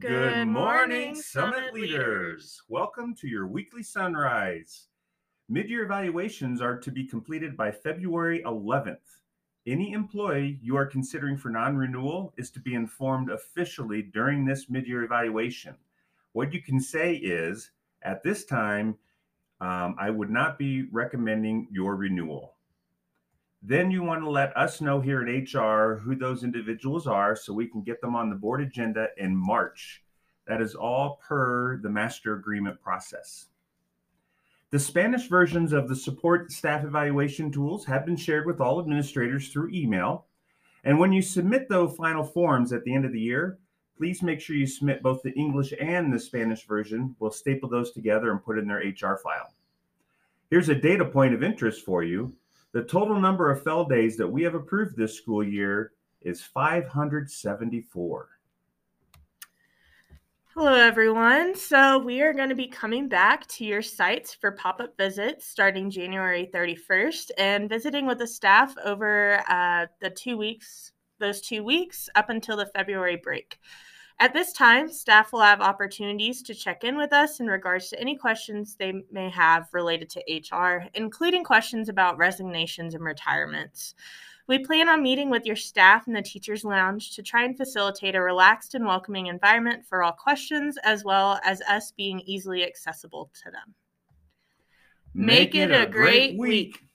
Good morning, Summit leaders. Welcome to your weekly sunrise. Mid-year evaluations are to be completed by February 11th. Any employee you are considering for non-renewal is to be informed officially during this mid-year evaluation. What you can say is, at this time, um, I would not be recommending your renewal. Then you want to let us know here at HR who those individuals are so we can get them on the board agenda in March. That is all per the master agreement process. The Spanish versions of the support staff evaluation tools have been shared with all administrators through email. And when you submit those final forms at the end of the year, please make sure you submit both the English and the Spanish version. We'll staple those together and put in their HR file. Here's a data point of interest for you. The total number of PHEL days that we have approved this school year is 574. Hello, everyone. So, we are going to be coming back to your sites for pop up visits starting January 31st and visiting with the staff over uh, the two weeks, those two weeks up until the February break. At this time, staff will have opportunities to check in with us in regards to any questions they may have related to HR, including questions about resignations and retirements. We plan on meeting with your staff in the Teachers Lounge to try and facilitate a relaxed and welcoming environment for all questions, as well as us being easily accessible to them. Make, it, a great week.